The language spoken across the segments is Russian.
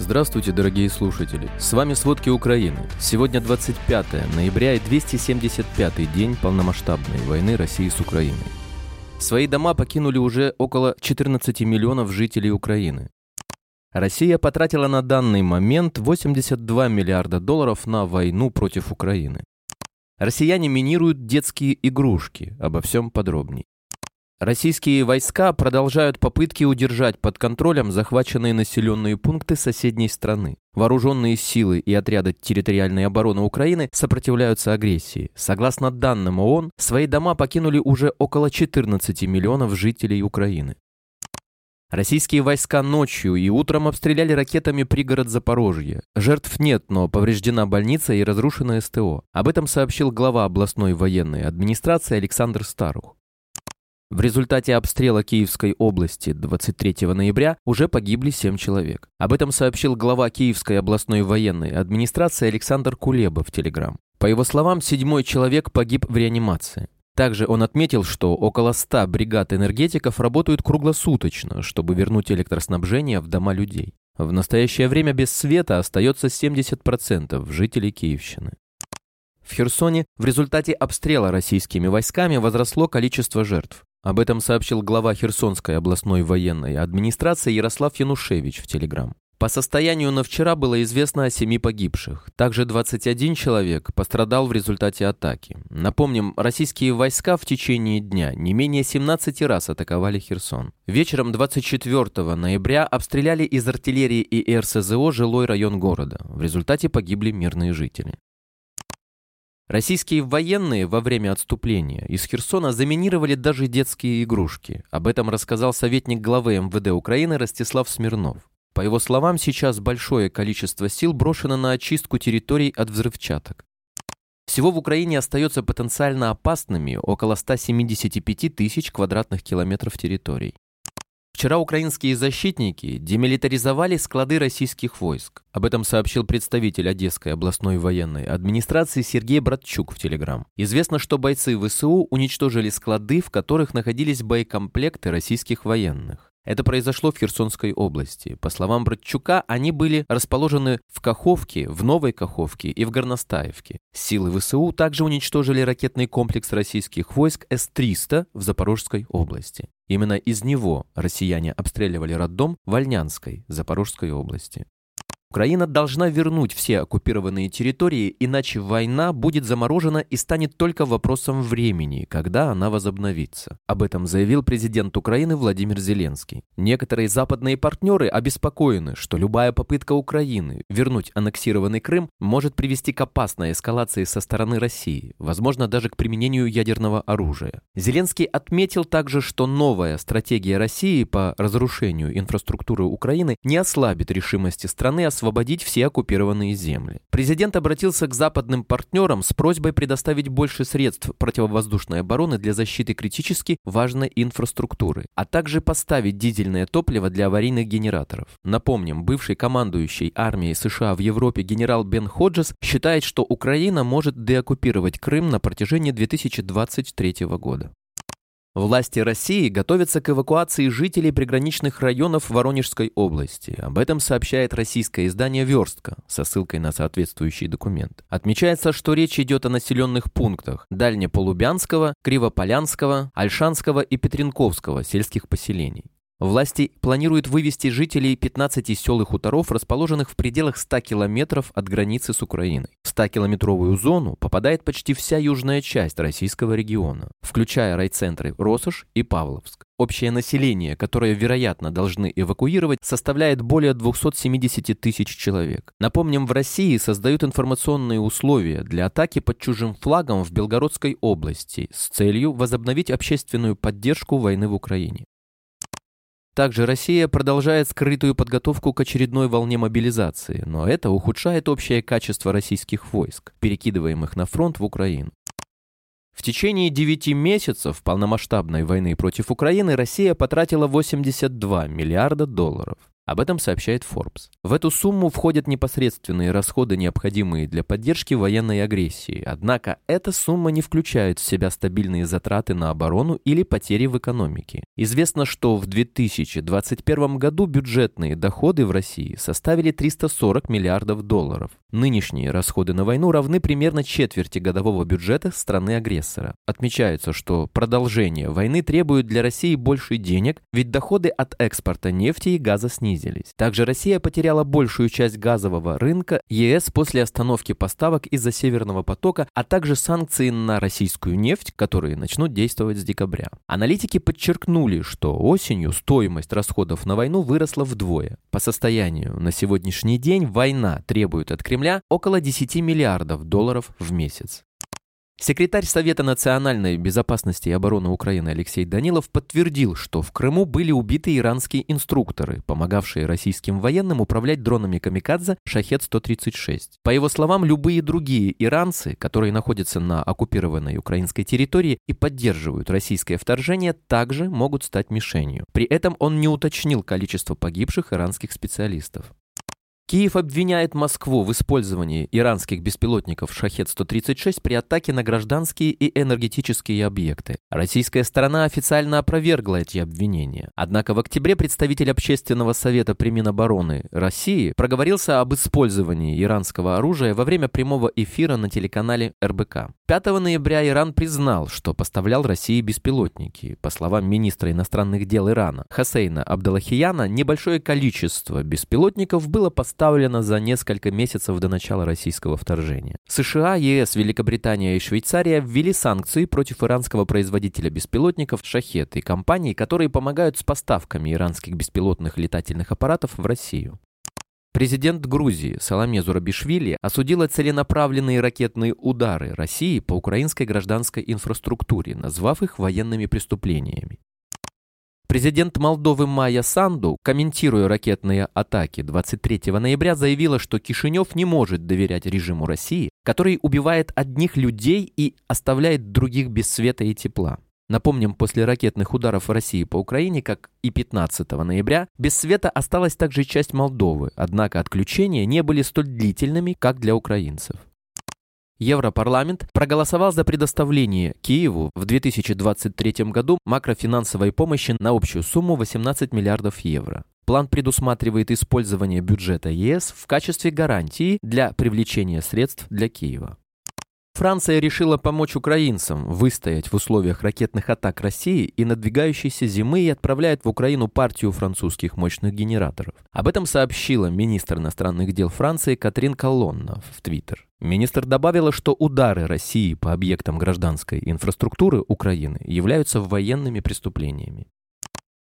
Здравствуйте, дорогие слушатели! С вами «Сводки Украины». Сегодня 25 ноября и 275 день полномасштабной войны России с Украиной. Свои дома покинули уже около 14 миллионов жителей Украины. Россия потратила на данный момент 82 миллиарда долларов на войну против Украины. Россияне минируют детские игрушки. Обо всем подробней. Российские войска продолжают попытки удержать под контролем захваченные населенные пункты соседней страны. Вооруженные силы и отряды территориальной обороны Украины сопротивляются агрессии. Согласно данным ООН, свои дома покинули уже около 14 миллионов жителей Украины. Российские войска ночью и утром обстреляли ракетами пригород Запорожья. Жертв нет, но повреждена больница и разрушена СТО. Об этом сообщил глава областной военной администрации Александр Старух. В результате обстрела Киевской области 23 ноября уже погибли 7 человек. Об этом сообщил глава Киевской областной военной администрации Александр Кулеба в Телеграм. По его словам, седьмой человек погиб в реанимации. Также он отметил, что около 100 бригад энергетиков работают круглосуточно, чтобы вернуть электроснабжение в дома людей. В настоящее время без света остается 70% жителей Киевщины. В Херсоне в результате обстрела российскими войсками возросло количество жертв. Об этом сообщил глава Херсонской областной военной администрации Ярослав Янушевич в Телеграм. По состоянию на вчера было известно о семи погибших. Также 21 человек пострадал в результате атаки. Напомним, российские войска в течение дня не менее 17 раз атаковали Херсон. Вечером 24 ноября обстреляли из артиллерии и РСЗО жилой район города. В результате погибли мирные жители. Российские военные во время отступления из Херсона заминировали даже детские игрушки. Об этом рассказал советник главы МВД Украины Ростислав Смирнов. По его словам, сейчас большое количество сил брошено на очистку территорий от взрывчаток. Всего в Украине остается потенциально опасными около 175 тысяч квадратных километров территорий. Вчера украинские защитники демилитаризовали склады российских войск. Об этом сообщил представитель Одесской областной военной администрации Сергей Братчук в Телеграм. Известно, что бойцы ВСУ уничтожили склады, в которых находились боекомплекты российских военных. Это произошло в Херсонской области. По словам Братчука, они были расположены в Каховке, в Новой Каховке и в Горностаевке. Силы ВСУ также уничтожили ракетный комплекс российских войск С-300 в Запорожской области. Именно из него россияне обстреливали роддом в Запорожской области. Украина должна вернуть все оккупированные территории, иначе война будет заморожена и станет только вопросом времени, когда она возобновится. Об этом заявил президент Украины Владимир Зеленский. Некоторые западные партнеры обеспокоены, что любая попытка Украины вернуть аннексированный Крым может привести к опасной эскалации со стороны России, возможно, даже к применению ядерного оружия. Зеленский отметил также, что новая стратегия России по разрушению инфраструктуры Украины не ослабит решимости страны освободить все оккупированные земли. Президент обратился к западным партнерам с просьбой предоставить больше средств противовоздушной обороны для защиты критически важной инфраструктуры, а также поставить дизельное топливо для аварийных генераторов. Напомним, бывший командующий армией США в Европе генерал Бен Ходжес считает, что Украина может деоккупировать Крым на протяжении 2023 года. Власти России готовятся к эвакуации жителей приграничных районов Воронежской области. Об этом сообщает российское издание «Верстка» со ссылкой на соответствующий документ. Отмечается, что речь идет о населенных пунктах Дальнеполубянского, Кривополянского, Альшанского и Петренковского сельских поселений. Власти планируют вывести жителей 15 сел и хуторов, расположенных в пределах 100 километров от границы с Украиной. В 100-километровую зону попадает почти вся южная часть российского региона, включая райцентры Росош и Павловск. Общее население, которое, вероятно, должны эвакуировать, составляет более 270 тысяч человек. Напомним, в России создают информационные условия для атаки под чужим флагом в Белгородской области с целью возобновить общественную поддержку войны в Украине. Также Россия продолжает скрытую подготовку к очередной волне мобилизации, но это ухудшает общее качество российских войск, перекидываемых на фронт в Украину. В течение 9 месяцев полномасштабной войны против Украины Россия потратила 82 миллиарда долларов. Об этом сообщает Forbes. В эту сумму входят непосредственные расходы, необходимые для поддержки военной агрессии. Однако эта сумма не включает в себя стабильные затраты на оборону или потери в экономике. Известно, что в 2021 году бюджетные доходы в России составили 340 миллиардов долларов. Нынешние расходы на войну равны примерно четверти годового бюджета страны-агрессора. Отмечается, что продолжение войны требует для России больше денег, ведь доходы от экспорта нефти и газа снизились снизились. Также Россия потеряла большую часть газового рынка ЕС после остановки поставок из-за Северного потока, а также санкции на российскую нефть, которые начнут действовать с декабря. Аналитики подчеркнули, что осенью стоимость расходов на войну выросла вдвое. По состоянию на сегодняшний день война требует от Кремля около 10 миллиардов долларов в месяц. Секретарь Совета национальной безопасности и обороны Украины Алексей Данилов подтвердил, что в Крыму были убиты иранские инструкторы, помогавшие российским военным управлять дронами «Камикадзе» «Шахет-136». По его словам, любые другие иранцы, которые находятся на оккупированной украинской территории и поддерживают российское вторжение, также могут стать мишенью. При этом он не уточнил количество погибших иранских специалистов. Киев обвиняет Москву в использовании иранских беспилотников «Шахет-136» при атаке на гражданские и энергетические объекты. Российская сторона официально опровергла эти обвинения. Однако в октябре представитель Общественного совета при Минобороны России проговорился об использовании иранского оружия во время прямого эфира на телеканале РБК. 5 ноября Иран признал, что поставлял России беспилотники. По словам министра иностранных дел Ирана Хасейна Абдалахияна, небольшое количество беспилотников было поставлено поставлена за несколько месяцев до начала российского вторжения. США, ЕС, Великобритания и Швейцария ввели санкции против иранского производителя беспилотников «Шахет» и компаний, которые помогают с поставками иранских беспилотных летательных аппаратов в Россию. Президент Грузии Саламе Зурабишвили осудила целенаправленные ракетные удары России по украинской гражданской инфраструктуре, назвав их военными преступлениями. Президент Молдовы Майя Санду, комментируя ракетные атаки 23 ноября, заявила, что Кишинев не может доверять режиму России, который убивает одних людей и оставляет других без света и тепла. Напомним, после ракетных ударов России по Украине, как и 15 ноября, без света осталась также часть Молдовы, однако отключения не были столь длительными, как для украинцев. Европарламент проголосовал за предоставление Киеву в 2023 году макрофинансовой помощи на общую сумму 18 миллиардов евро. План предусматривает использование бюджета ЕС в качестве гарантии для привлечения средств для Киева. Франция решила помочь украинцам выстоять в условиях ракетных атак России и надвигающейся зимы и отправляет в Украину партию французских мощных генераторов. Об этом сообщила министр иностранных дел Франции Катрин Колонна в Твиттер. Министр добавила, что удары России по объектам гражданской инфраструктуры Украины являются военными преступлениями.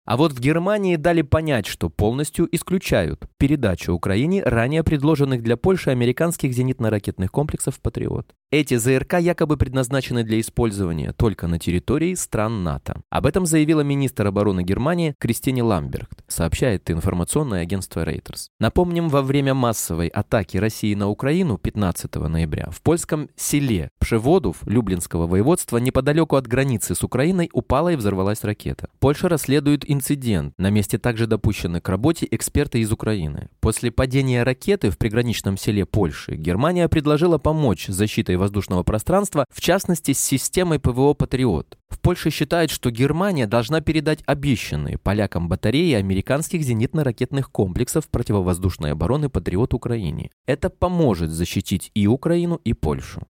А вот в Германии дали понять, что полностью исключают передачу Украине ранее предложенных для Польши американских зенитно-ракетных комплексов «Патриот». Эти ЗРК якобы предназначены для использования только на территории стран НАТО. Об этом заявила министр обороны Германии Кристине Ламбергт, сообщает информационное агентство Reuters. Напомним, во время массовой атаки России на Украину 15 ноября в польском селе Пшеводов Люблинского воеводства неподалеку от границы с Украиной упала и взорвалась ракета. Польша расследует инцидент. На месте также допущены к работе эксперты из Украины. После падения ракеты в приграничном селе Польши Германия предложила помочь защитой воздушного пространства, в частности с системой ПВО «Патриот». В Польше считают, что Германия должна передать обещанные полякам батареи американских зенитно-ракетных комплексов противовоздушной обороны «Патриот» Украине. Это поможет защитить и Украину, и Польшу.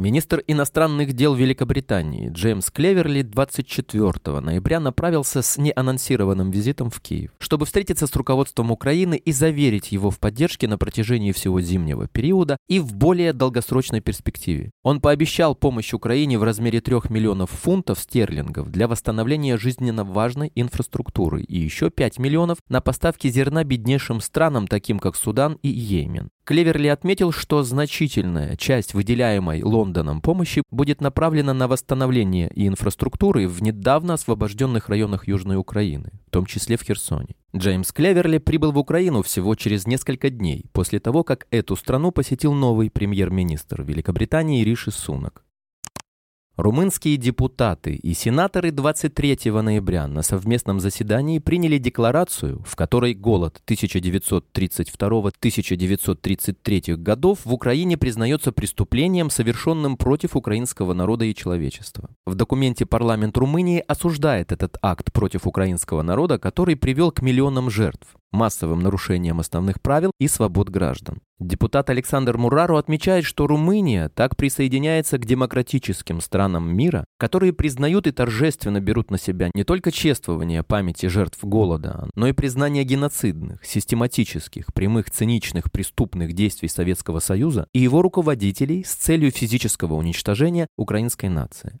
Министр иностранных дел Великобритании Джеймс Клеверли 24 ноября направился с неанонсированным визитом в Киев, чтобы встретиться с руководством Украины и заверить его в поддержке на протяжении всего зимнего периода и в более долгосрочной перспективе. Он пообещал помощь Украине в размере 3 миллионов фунтов стерлингов для восстановления жизненно важной инфраструктуры и еще 5 миллионов на поставки зерна беднейшим странам, таким как Судан и Йемен. Клеверли отметил, что значительная часть выделяемой Лондоном помощи будет направлена на восстановление и инфраструктуры в недавно освобожденных районах Южной Украины, в том числе в Херсоне. Джеймс Клеверли прибыл в Украину всего через несколько дней после того, как эту страну посетил новый премьер-министр Великобритании Риши Сунак. Румынские депутаты и сенаторы 23 ноября на совместном заседании приняли декларацию, в которой голод 1932-1933 годов в Украине признается преступлением, совершенным против украинского народа и человечества. В документе парламент Румынии осуждает этот акт против украинского народа, который привел к миллионам жертв массовым нарушением основных правил и свобод граждан. Депутат Александр Мурару отмечает, что Румыния так присоединяется к демократическим странам мира, которые признают и торжественно берут на себя не только чествование памяти жертв голода, но и признание геноцидных, систематических, прямых, циничных, преступных действий Советского Союза и его руководителей с целью физического уничтожения украинской нации.